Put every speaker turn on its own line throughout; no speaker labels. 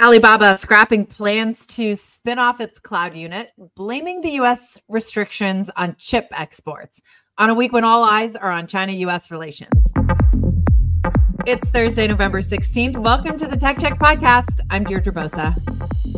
Alibaba scrapping plans to spin off its cloud unit, blaming the US restrictions on chip exports on a week when all eyes are on China US relations. It's Thursday, November 16th. Welcome to the Tech Check podcast. I'm Deirdre Bosa.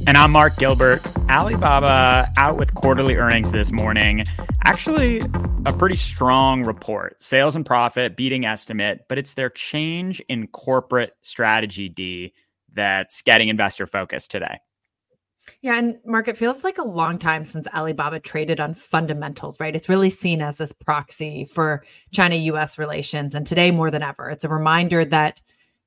And I'm Mark Gilbert. Alibaba out with quarterly earnings this morning. Actually, a pretty strong report. Sales and profit beating estimate, but it's their change in corporate strategy, D, that's getting investor focus today.
Yeah, and Mark, it feels like a long time since Alibaba traded on fundamentals, right? It's really seen as this proxy for China US relations. And today, more than ever, it's a reminder that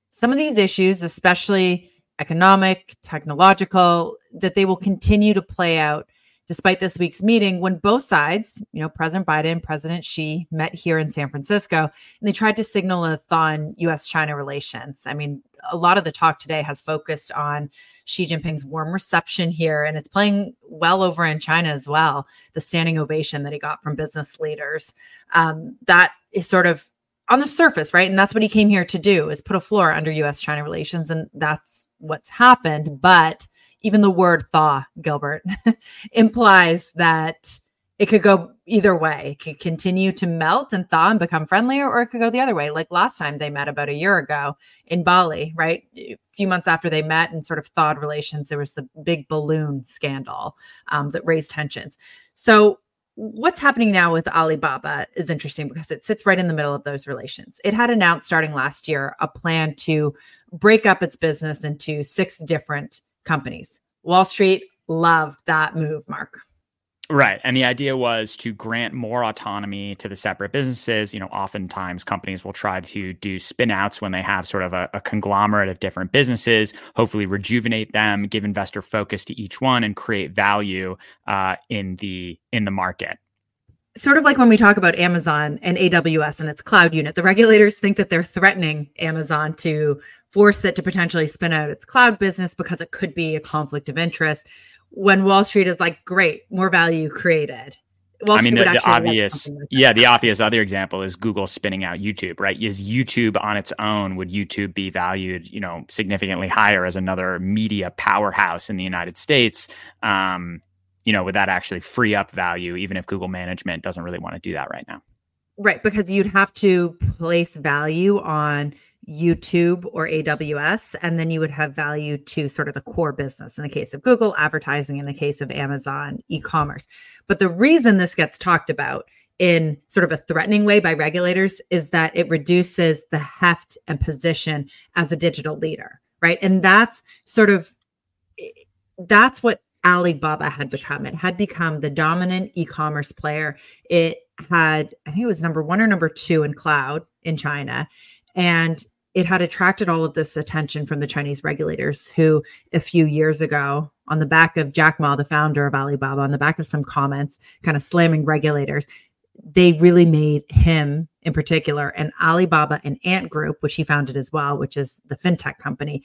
some of these issues, especially economic, technological, that they will continue to play out despite this week's meeting when both sides, you know, President Biden, President Xi met here in San Francisco and they tried to signal a thaw in US China relations. I mean, a lot of the talk today has focused on Xi Jinping's warm reception here, and it's playing well over in China as well. The standing ovation that he got from business leaders. Um, that is sort of on the surface, right? And that's what he came here to do is put a floor under US China relations. And that's what's happened. But even the word thaw, Gilbert, implies that it could go either way. It could continue to melt and thaw and become friendlier, or it could go the other way. Like last time they met about a year ago in Bali, right? A few months after they met and sort of thawed relations, there was the big balloon scandal um, that raised tensions. So, what's happening now with Alibaba is interesting because it sits right in the middle of those relations. It had announced starting last year a plan to break up its business into six different companies. Wall Street loved that move, Mark.
Right. And the idea was to grant more autonomy to the separate businesses. You know, oftentimes companies will try to do spin outs when they have sort of a, a, conglomerate of different businesses, hopefully rejuvenate them, give investor focus to each one and create value uh, in the in the market
sort of like when we talk about Amazon and AWS and its cloud unit, the regulators think that they're threatening Amazon to force it to potentially spin out its cloud business because it could be a conflict of interest. When Wall Street is like, great, more value created.
Wall I mean, the, the obvious, like yeah, the obvious other example is Google spinning out YouTube, right? Is YouTube on its own, would YouTube be valued, you know, significantly higher as another media powerhouse in the United States? Um, you know, would that actually free up value, even if Google management doesn't really want to do that right now?
Right, because you'd have to place value on YouTube or AWS, and then you would have value to sort of the core business in the case of Google, advertising in the case of Amazon, e commerce. But the reason this gets talked about in sort of a threatening way by regulators is that it reduces the heft and position as a digital leader, right? And that's sort of that's what Alibaba had become. It had become the dominant e-commerce player. It had, I think it was number one or number two in cloud in China. And it had attracted all of this attention from the Chinese regulators, who a few years ago, on the back of Jack Ma, the founder of Alibaba, on the back of some comments, kind of slamming regulators, they really made him in particular and Alibaba and Ant Group, which he founded as well, which is the fintech company,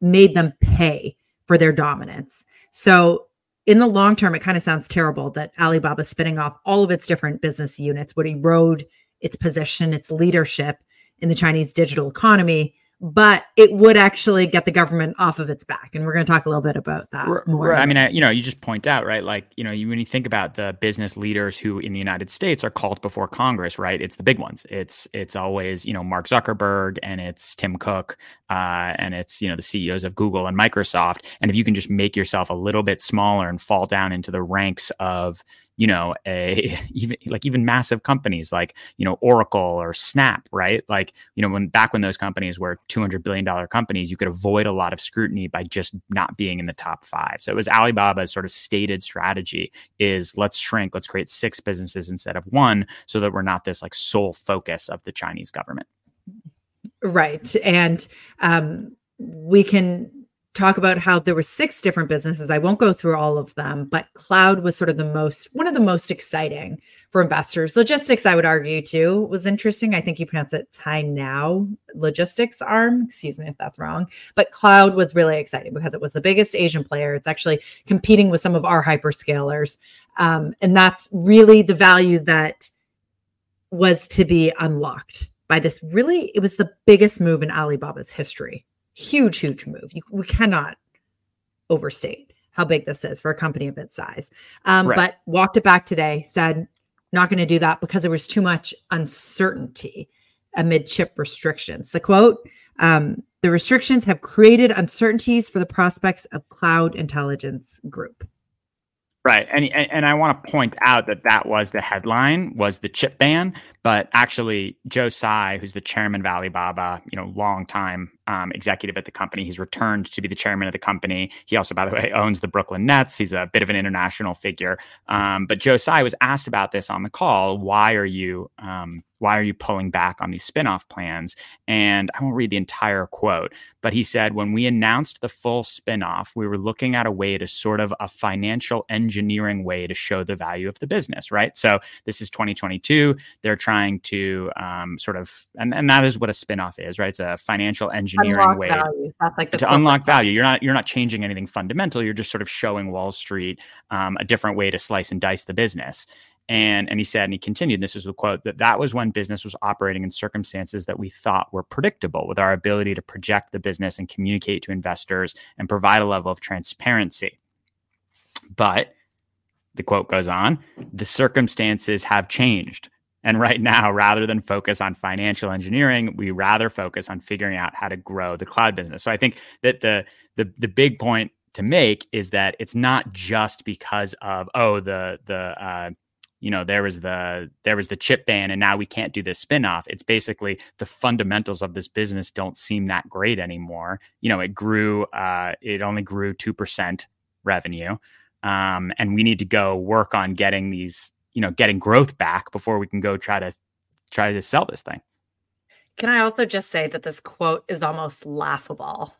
made them pay for their dominance. So in the long term, it kind of sounds terrible that Alibaba spinning off all of its different business units would erode its position, its leadership in the Chinese digital economy but it would actually get the government off of its back. And we're going to talk a little bit about that more.
I mean, I, you know, you just point out, right? Like, you know, you, when you think about the business leaders who in the United States are called before Congress, right? It's the big ones. It's it's always you know Mark Zuckerberg and it's Tim Cook uh, and it's you know the CEOs of Google and Microsoft. And if you can just make yourself a little bit smaller and fall down into the ranks of you know a even like even massive companies like you know oracle or snap right? Like you know when back when those companies were 200 billion dollar companies you could avoid a lot of scrutiny by just not being in the top five. So it was alibaba's sort of stated strategy is let's shrink let's create six businesses instead of one so that we're not this like sole focus of the chinese government.
Right and um we can talk about how there were six different businesses. I won't go through all of them, but cloud was sort of the most one of the most exciting for investors. Logistics, I would argue too, was interesting. I think you pronounce it Cainiao Logistics Arm. Excuse me if that's wrong. But cloud was really exciting because it was the biggest Asian player. It's actually competing with some of our hyperscalers. Um, and that's really the value that was to be unlocked by this really, it was the biggest move in Alibaba's history huge, huge move. You, we cannot overstate how big this is for a company of its size. Um, right. But walked it back today, said, not going to do that because there was too much uncertainty amid chip restrictions. The quote um, The restrictions have created uncertainties for the prospects of Cloud Intelligence Group.
Right, and and I want to point out that that was the headline was the chip ban, but actually Joe Tsai, who's the chairman of Alibaba, you know, long time um, executive at the company, he's returned to be the chairman of the company. He also, by the way, owns the Brooklyn Nets. He's a bit of an international figure. Um, but Joe Tsai was asked about this on the call. Why are you um, why are you pulling back on these spinoff plans? And I won't read the entire quote, but he said, when we announced the full spinoff, we were looking at a way to sort of a financial engineering way to show the value of the business, right? So this is 2022. They're trying to um, sort of, and, and that is what a spinoff is, right? It's a financial engineering unlock way
value. That's like
to unlock value. You're not, you're not changing anything fundamental. You're just sort of showing Wall Street um, a different way to slice and dice the business. And, and he said, and he continued, this is a quote, that that was when business was operating in circumstances that we thought were predictable with our ability to project the business and communicate to investors and provide a level of transparency. But the quote goes on, the circumstances have changed. And right now, rather than focus on financial engineering, we rather focus on figuring out how to grow the cloud business. So I think that the the the big point to make is that it's not just because of oh the the uh, you know there was the there was the chip ban and now we can't do this spinoff it's basically the fundamentals of this business don't seem that great anymore you know it grew uh, it only grew 2% revenue um, and we need to go work on getting these you know getting growth back before we can go try to try to sell this thing
can i also just say that this quote is almost laughable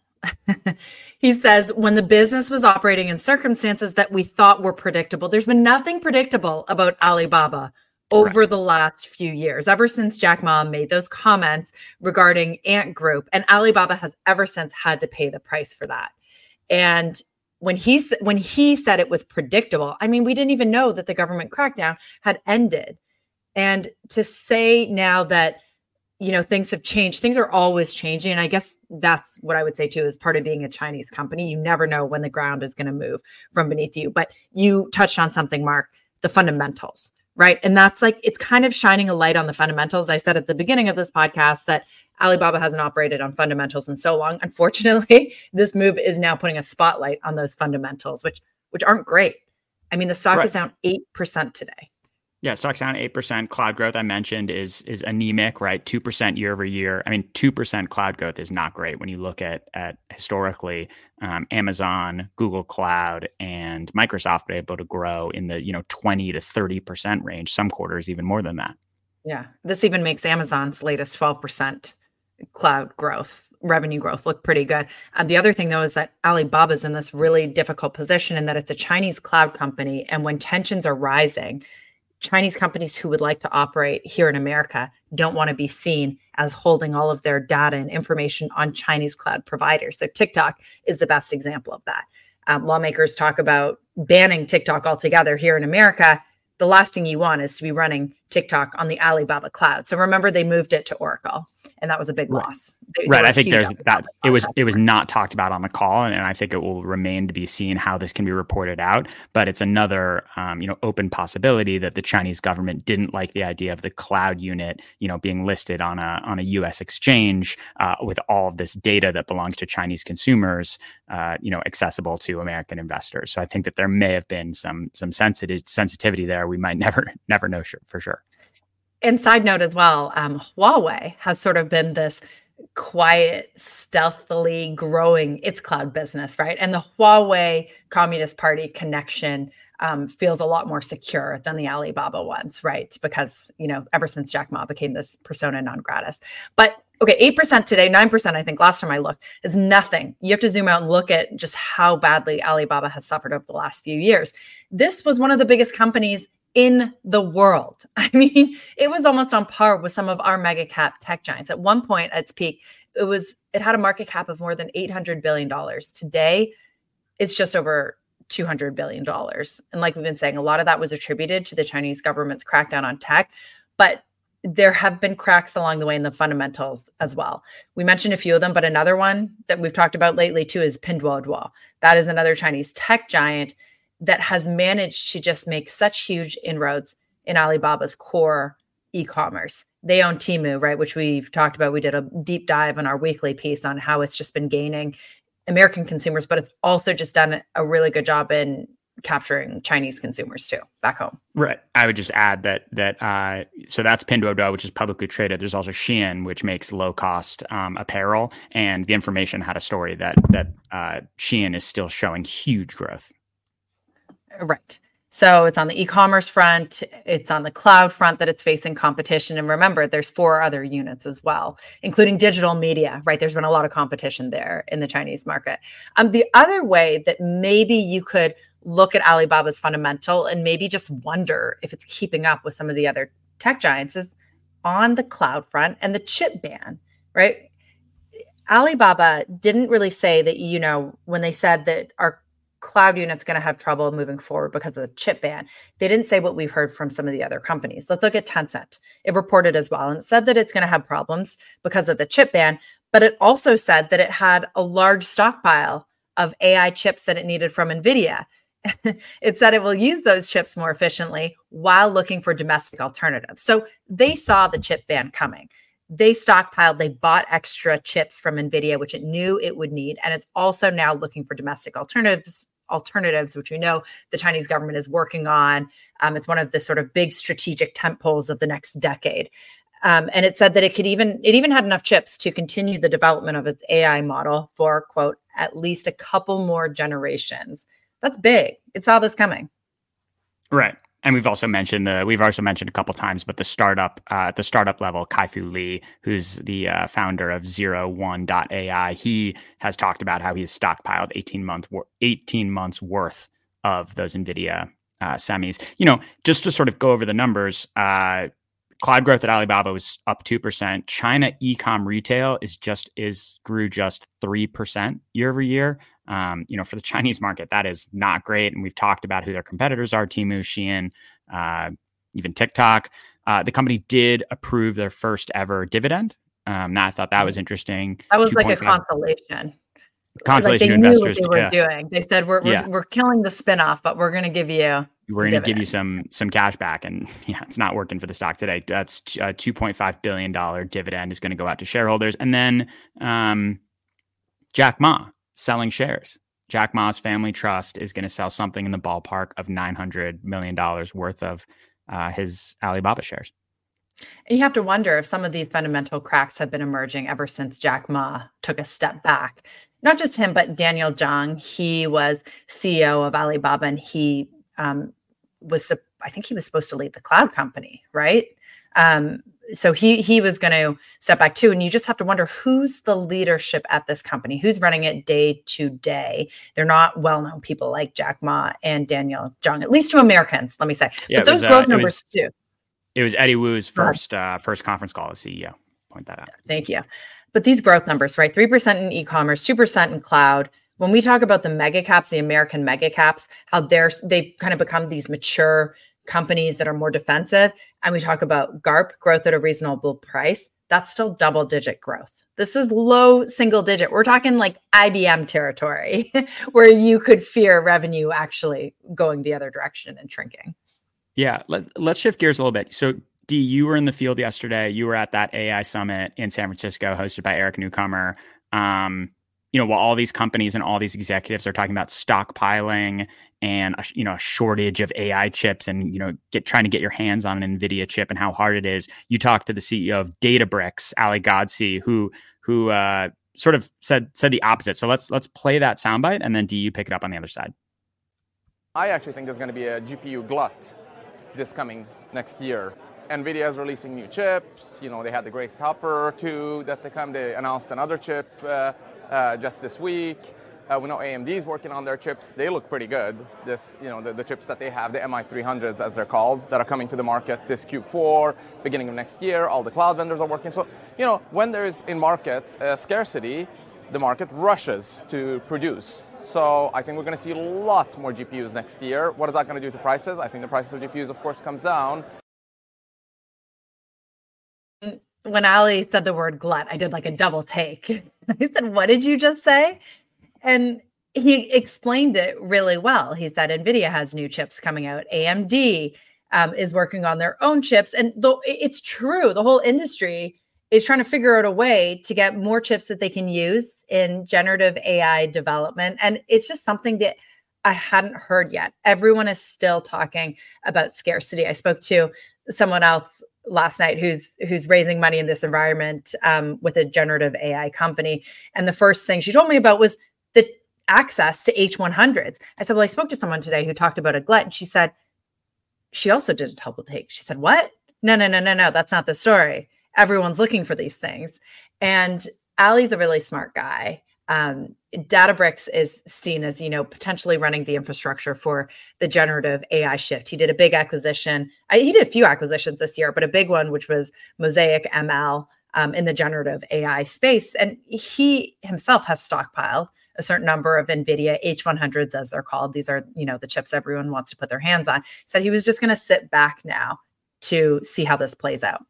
he says, when the business was operating in circumstances that we thought were predictable, there's been nothing predictable about Alibaba over right. the last few years, ever since Jack Ma made those comments regarding Ant Group. And Alibaba has ever since had to pay the price for that. And when he when he said it was predictable, I mean, we didn't even know that the government crackdown had ended. And to say now that you know things have changed things are always changing and i guess that's what i would say too is part of being a chinese company you never know when the ground is going to move from beneath you but you touched on something mark the fundamentals right? And that's like it's kind of shining a light on the fundamentals. I said at the beginning of this podcast that alibaba hasn't operated on fundamentals in so long. Unfortunately this move is now putting a spotlight on those fundamentals which which aren't great. I mean the stock right. is down 8% today
yeah, stock's down eight percent. Cloud growth I mentioned is is anemic, right? Two percent year over year. I mean, two percent cloud growth is not great when you look at at historically um, Amazon, Google Cloud, and Microsoft are able to grow in the you know twenty to thirty percent range. Some quarters even more than that.
Yeah, this even makes Amazon's latest twelve percent cloud growth revenue growth look pretty good. Um, the other thing though is that Alibaba's in this really difficult position in that it's a Chinese cloud company, and when tensions are rising Chinese companies who would like to operate here in America don't want to be seen as holding all of their data and information on Chinese cloud providers. So TikTok is the best example of that. Um, lawmakers talk about banning TikTok altogether here in America. The last thing you want is to be running TikTok on the Alibaba cloud. So remember, they moved it to Oracle, and that was a big
right.
loss.
They, right. They I think there's that. It was it was not talked about on the call, and, and, I think it will remain to be seen how this can be reported out. But it's another um, you know open possibility that the Chinese government didn't like the idea of the cloud unit you know being listed on a on a U.S. exchange uh, with all of this data that belongs to Chinese consumers, uh, you know, accessible to American investors. So I think that there may have been some some sensitive sensitivity there. We might never never know sure, for sure.
And side note as well, um, Huawei has sort of been this quiet, stealthily growing its cloud business, right? And the Huawei Communist Party connection um, feels a lot more secure than the Alibaba ones, right? Because, you know, ever since Jack Ma became this persona non gratis. But okay, 8% today, 9%, I think last time I looked, is nothing. You have to zoom out and look at just how badly Alibaba has suffered over the last few years. This was one of the biggest companies in the world. I mean, it was almost on par with some of our mega cap tech giants. At one point at its peak, it was it had a market cap of more than 800 billion dollars. Today, it's just over 200 billion dollars. And like we've been saying, a lot of that was attributed to the Chinese government's crackdown on tech, but there have been cracks along the way in the fundamentals as well. We mentioned a few of them, but another one that we've talked about lately too is Pinduoduo. That is another Chinese tech giant that has managed to just make such huge inroads in Alibaba's core e-commerce. They own Temu, right, which we've talked about. We did a deep dive on our weekly piece on how it's just been gaining American consumers, but it's also just done a really good job in capturing Chinese consumers too back home.
Right. I would just add that that uh, so that's Pinduoduo, which is publicly traded. There's also Shein, which makes low cost um, apparel, and the information had a story that that uh, Shein is still showing huge growth.
Right. So it's on the e-commerce front, it's on the cloud front that it's facing competition. And remember, there's four other units as well, including digital media, right? There's been a lot of competition there in the Chinese market. Um, the other way that maybe you could look at Alibaba's fundamental and maybe just wonder if it's keeping up with some of the other tech giants is on the cloud front and the chip ban, right? Alibaba didn't really say that, you know, when they said that our cloud unit's going to have trouble moving forward because of the chip ban. They didn't say what we've heard from some of the other companies. Let's look at Tencent. It reported as well and it said that it's going to have problems because of the chip ban, but it also said that it had a large stockpile of AI chips that it needed from Nvidia. it said it will use those chips more efficiently while looking for domestic alternatives. So they saw the chip ban coming they stockpiled, they bought extra chips from NVIDIA, which it knew it would need. And it's also now looking for domestic alternatives alternatives, which we know the Chinese government is working on. Um, it's one of the sort of big strategic tent poles of the next decade. Um, and it said that it could even it even had enough chips to continue the development of its AI model for quote at least a couple more generations. That's big. It saw this coming.
Right and we've also mentioned the we've also mentioned a couple times, but the startup uh, at the startup level, Kai-Fu Lee, who's the uh, founder of Zero One AI, he has talked about how he's stockpiled eighteen month eighteen months worth of those Nvidia uh, semis. You know, just to sort of go over the numbers, uh, cloud growth at Alibaba was up two percent. China e-com retail is just is grew just three percent year over year. Um, you know, for the Chinese market, that is not great. And we've talked about who their competitors are: Temu, Shein, uh, even TikTok. Uh, the company did approve their first ever dividend. Um, I thought that was interesting.
That was like a consolation.
Consolation
like
to investors.
they were yeah. doing. They said we're we're, yeah. we're killing the spinoff, but we're going to give you
we're going to give you some some cash back and yeah it's not working for the stock today that's a uh, 2.5 billion dollar dividend is going to go out to shareholders and then um, jack ma selling shares. Jack Ma's family trust is going to sell something in the ballpark of $900 million worth of uh, his Alibaba shares.
You have to wonder if some of these fundamental cracks have been emerging ever since Jack Ma took a step back. Not just him, but Daniel Zhang. He was CEO of Alibaba and he um, was, I think he was supposed to lead the cloud company, right? Um, so he he was going to step back too and you just have to wonder who's the leadership at this company? Who's running it day to day? They're not well-known people like jack ma and daniel jung at least to americans let me say. Yeah, but those was, growth uh, numbers was, too
it was eddie wu's first uh, first conference call as ceo point that out.
Thank you. But these growth numbers right 3% in e-commerce 2% in cloud when we talk about the mega caps the american mega caps how they're they've kind of become these mature companies that are more defensive and we talk about GARP, growth at a reasonable price, that's still double digit growth. This is low single digit. We're talking like IBM territory where you could fear revenue actually going the other direction and shrinking.
Yeah, let's let's shift gears a little bit. So D, you were in the field yesterday. You were at that AI summit in San Francisco hosted by Eric Newcomer. Um, you know, while all these companies and all these executives are talking about stockpiling and a, you know a shortage of AI chips and you know get trying to get your hands on an Nvidia chip and how hard it is, you talked to the CEO of Databricks, Ali Ghodsi, who who uh, sort of said said the opposite. So let's let's play that soundbite and then do you pick it up on the other side?
I actually think there's going to be a GPU glut this coming next year. NVIDIA is releasing new chips. You know, they had the Grace Hopper 2 that they come. They announced another chip uh, uh, just this week. Uh, we know AMD is working on their chips. They look pretty good. This, you know, the, the, chips that they have, the MI300s as they're called, that are coming to the market this Q4, beginning of next year. All the cloud vendors are working. So, you know, when there is in market uh, scarcity, the market rushes to produce. So I think we're going to see lots more GPUs next year. What is that going to do to prices? I think the prices of GPUs, of course, comes down.
When Ali said the word glut, I did like a double take. I said, "What did you just say?" And he explained it really well. He said Nvidia has new chips coming out. AMD um, is working on their own chips, and though it's true, the whole industry is trying to figure out a way to get more chips that they can use in generative AI development. And it's just something that I hadn't heard yet. Everyone is still talking about scarcity. I spoke to someone else last night who's who's raising money in this environment um, with a generative AI company, and the first thing she told me about was access to H100s. I said, "Well, I spoke to someone today who talked about a glut," and she said she also did a double take. She said, "What? No, no, no, no, no. That's not the story." everyone's looking for these things. And Ali's a really smart guy. Um, Databricks is seen as, you know, potentially running the infrastructure for the generative AI shift. He did a big acquisition. I, he did a few acquisitions this year, but a big one, which was Mosaic ML um, in the generative AI space. And he himself has stockpiled a certain number of NVIDIA H100s, as they're called. These are, you know, the chips everyone wants to put their hands on. Said he was just going to sit back now to see how this plays out.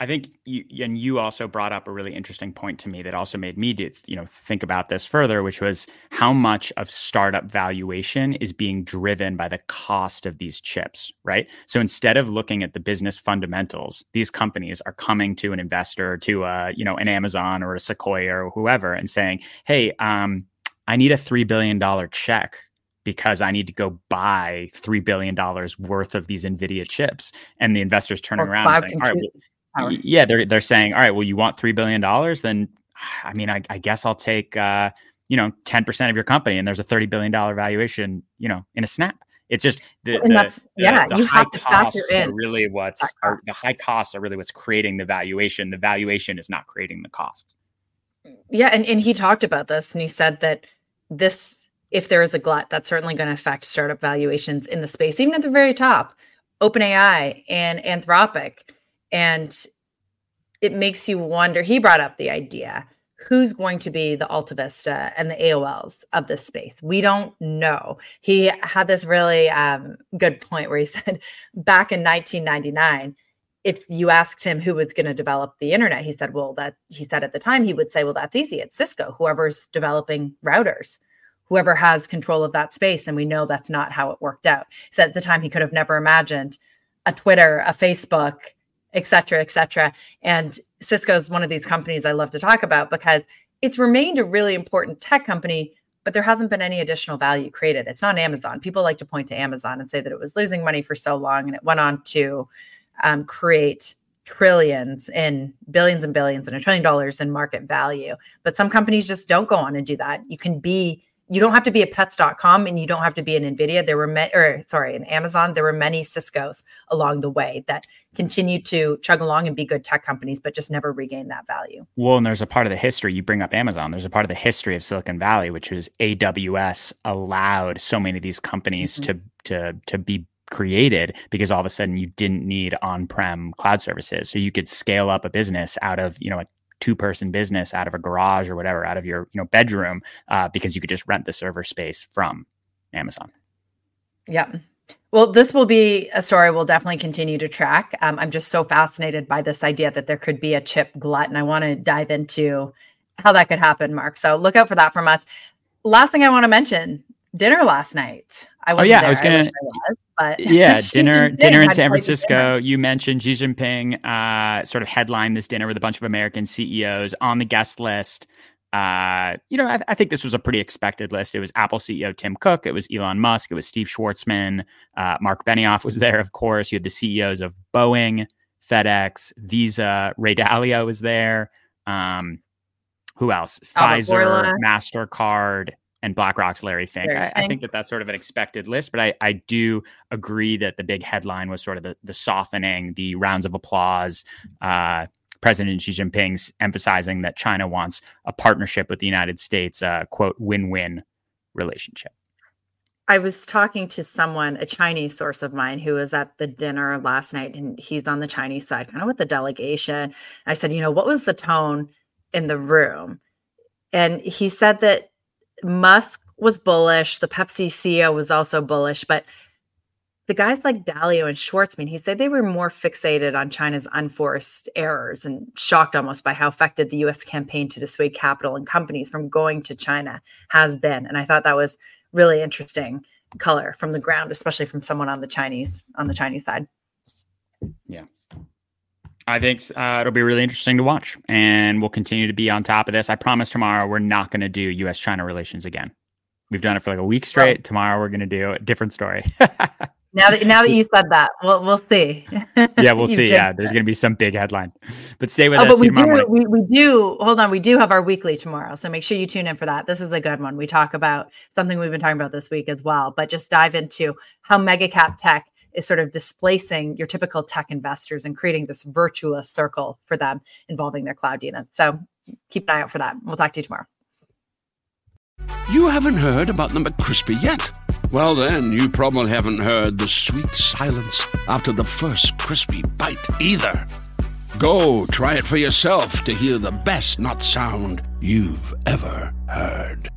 I think you and you also brought up a really interesting point to me that also made me to, you know think about this further, which was how much of startup valuation is being driven by the cost of these chips, right? So instead of looking at the business fundamentals, these companies are coming to an investor, to a you know an Amazon or a Sequoia or whoever, and saying, "Hey, um, I need a three billion dollar check because I need to go buy three billion dollars worth of these Nvidia chips. And the investors turning or around and saying, "All right, well. Yeah, they're they're saying, all right, well, you want three billion dollars, then I mean, I, I guess I'll take uh, you know ten percent of your company, and there's a thirty billion dollar valuation, you know, in a snap. It's just the, the, the yeah, the, high costs are really what's are, the high costs are really what's creating the valuation. The valuation is not creating the cost.
Yeah, and, and he talked about this and he said that this if there is a glut, that's certainly going to affect startup valuations in the space, even at the very top. OpenAI and Anthropic and it makes you wonder. He brought up the idea who's going to be the AltaVista and the AOLs of this space? We don't know. He had this really um, good point where he said back in 1999, if you asked him who was going to develop the internet, he said, well, that he said at the time, he would say, well, that's easy. It's Cisco, whoever's developing routers, whoever has control of that space. And we know that's not how it worked out. Said at the time, he could have never imagined a Twitter, a Facebook, et cetera, et cetera. And Cisco is one of these companies I love to talk about because it's remained a really important tech company, but there hasn't been any additional value created. It's not Amazon. People like to point to Amazon and say that it was losing money for so long and it went on to um, create trillions in billions and billions and a trillion dollars in market value. But some companies just don't go on and do that. You can be you don't have to be a pets.com and you don't have to be an nvidia. There were many or sorry an amazon. There were many ciscos along the way that continue to chug along and be good tech companies but just never regain that value.
Well and there's a part of the history you bring up amazon there's a part of the history of silicon valley which was aws allowed so many of these companies mm-hmm. to to to be created because all of a sudden you didn't need on-prem cloud services. So you could scale up a business out of you know a two person business out of a garage or whatever, out of your you know bedroom, uh, because you could just rent the server space from Amazon.
Yeah. Well, this will be a story we'll definitely continue to track. Um, I'm just so fascinated by this idea that there could be a chip glut, and I want to dive into how that could happen, Mark. So look out for that from us. Last thing I want to mention dinner last night.
I oh yeah, there. I was gonna. I was, but yeah, dinner dinner in San Francisco. You mentioned Xi Jinping uh, sort of headlined this dinner with a bunch of American CEOs on the guest list. Uh, you know, I, I, think this was a pretty expected list. It was Apple CEO Tim Cook, it was Elon Musk, it was Steve Schwarzman, uh, Marc Benioff was there, of course. You had the CEOs of Boeing, FedEx, Visa, Ray Dalio was there. Um, who else? Albert Pfizer, Mastercard, and BlackRock's Larry Fink. Larry I, Fink. I, think that that's sort of an expected list, but I, I do agree that the big headline was sort of the, the softening, the rounds of applause. Uh, President Xi Jinping's emphasizing that China wants a partnership with the United States, uh, quote, win win relationship.
I was talking to someone, a Chinese source of mine, who was at the dinner last night, and he's on the Chinese side, kind of with the delegation. I said, you know, what was the tone in the room? And he said that Musk was bullish, the Pepsi CEO was also bullish, but the guys like Dalio and Schwarzman, he said they were more fixated on China's unforced errors and shocked almost by how effective the US campaign to dissuade capital and companies from going to China has been. And I thought that was really interesting color from the ground, especially from someone on the Chinese on the Chinese side.
Yeah. I think uh, it'll be really interesting to watch, and we'll continue to be on top of this. I promise tomorrow we're not going to do U.S. China relations again. We've done it for like a week straight. Oh. Tomorrow we're going to do a different story.
Now that now that you said that, we'll we'll see.
yeah, we'll see. Yeah, there's going to be some big headline. But stay with
oh,
us.
But we do, we, we do. Hold on, we do have our weekly tomorrow, so make sure you tune in for that. This is a good one. We talk about something we've been talking about this week as well, but just dive into how mega cap tech is sort of displacing your typical tech investors and creating this virtuous circle for them involving their cloud units. So keep an eye out for that. We'll talk to you tomorrow.
You haven't heard about the McCrispy yet. Well, then, you probably haven't heard the sweet silence after the first crispy bite either. Go try it for yourself to hear the best not sound you've ever heard.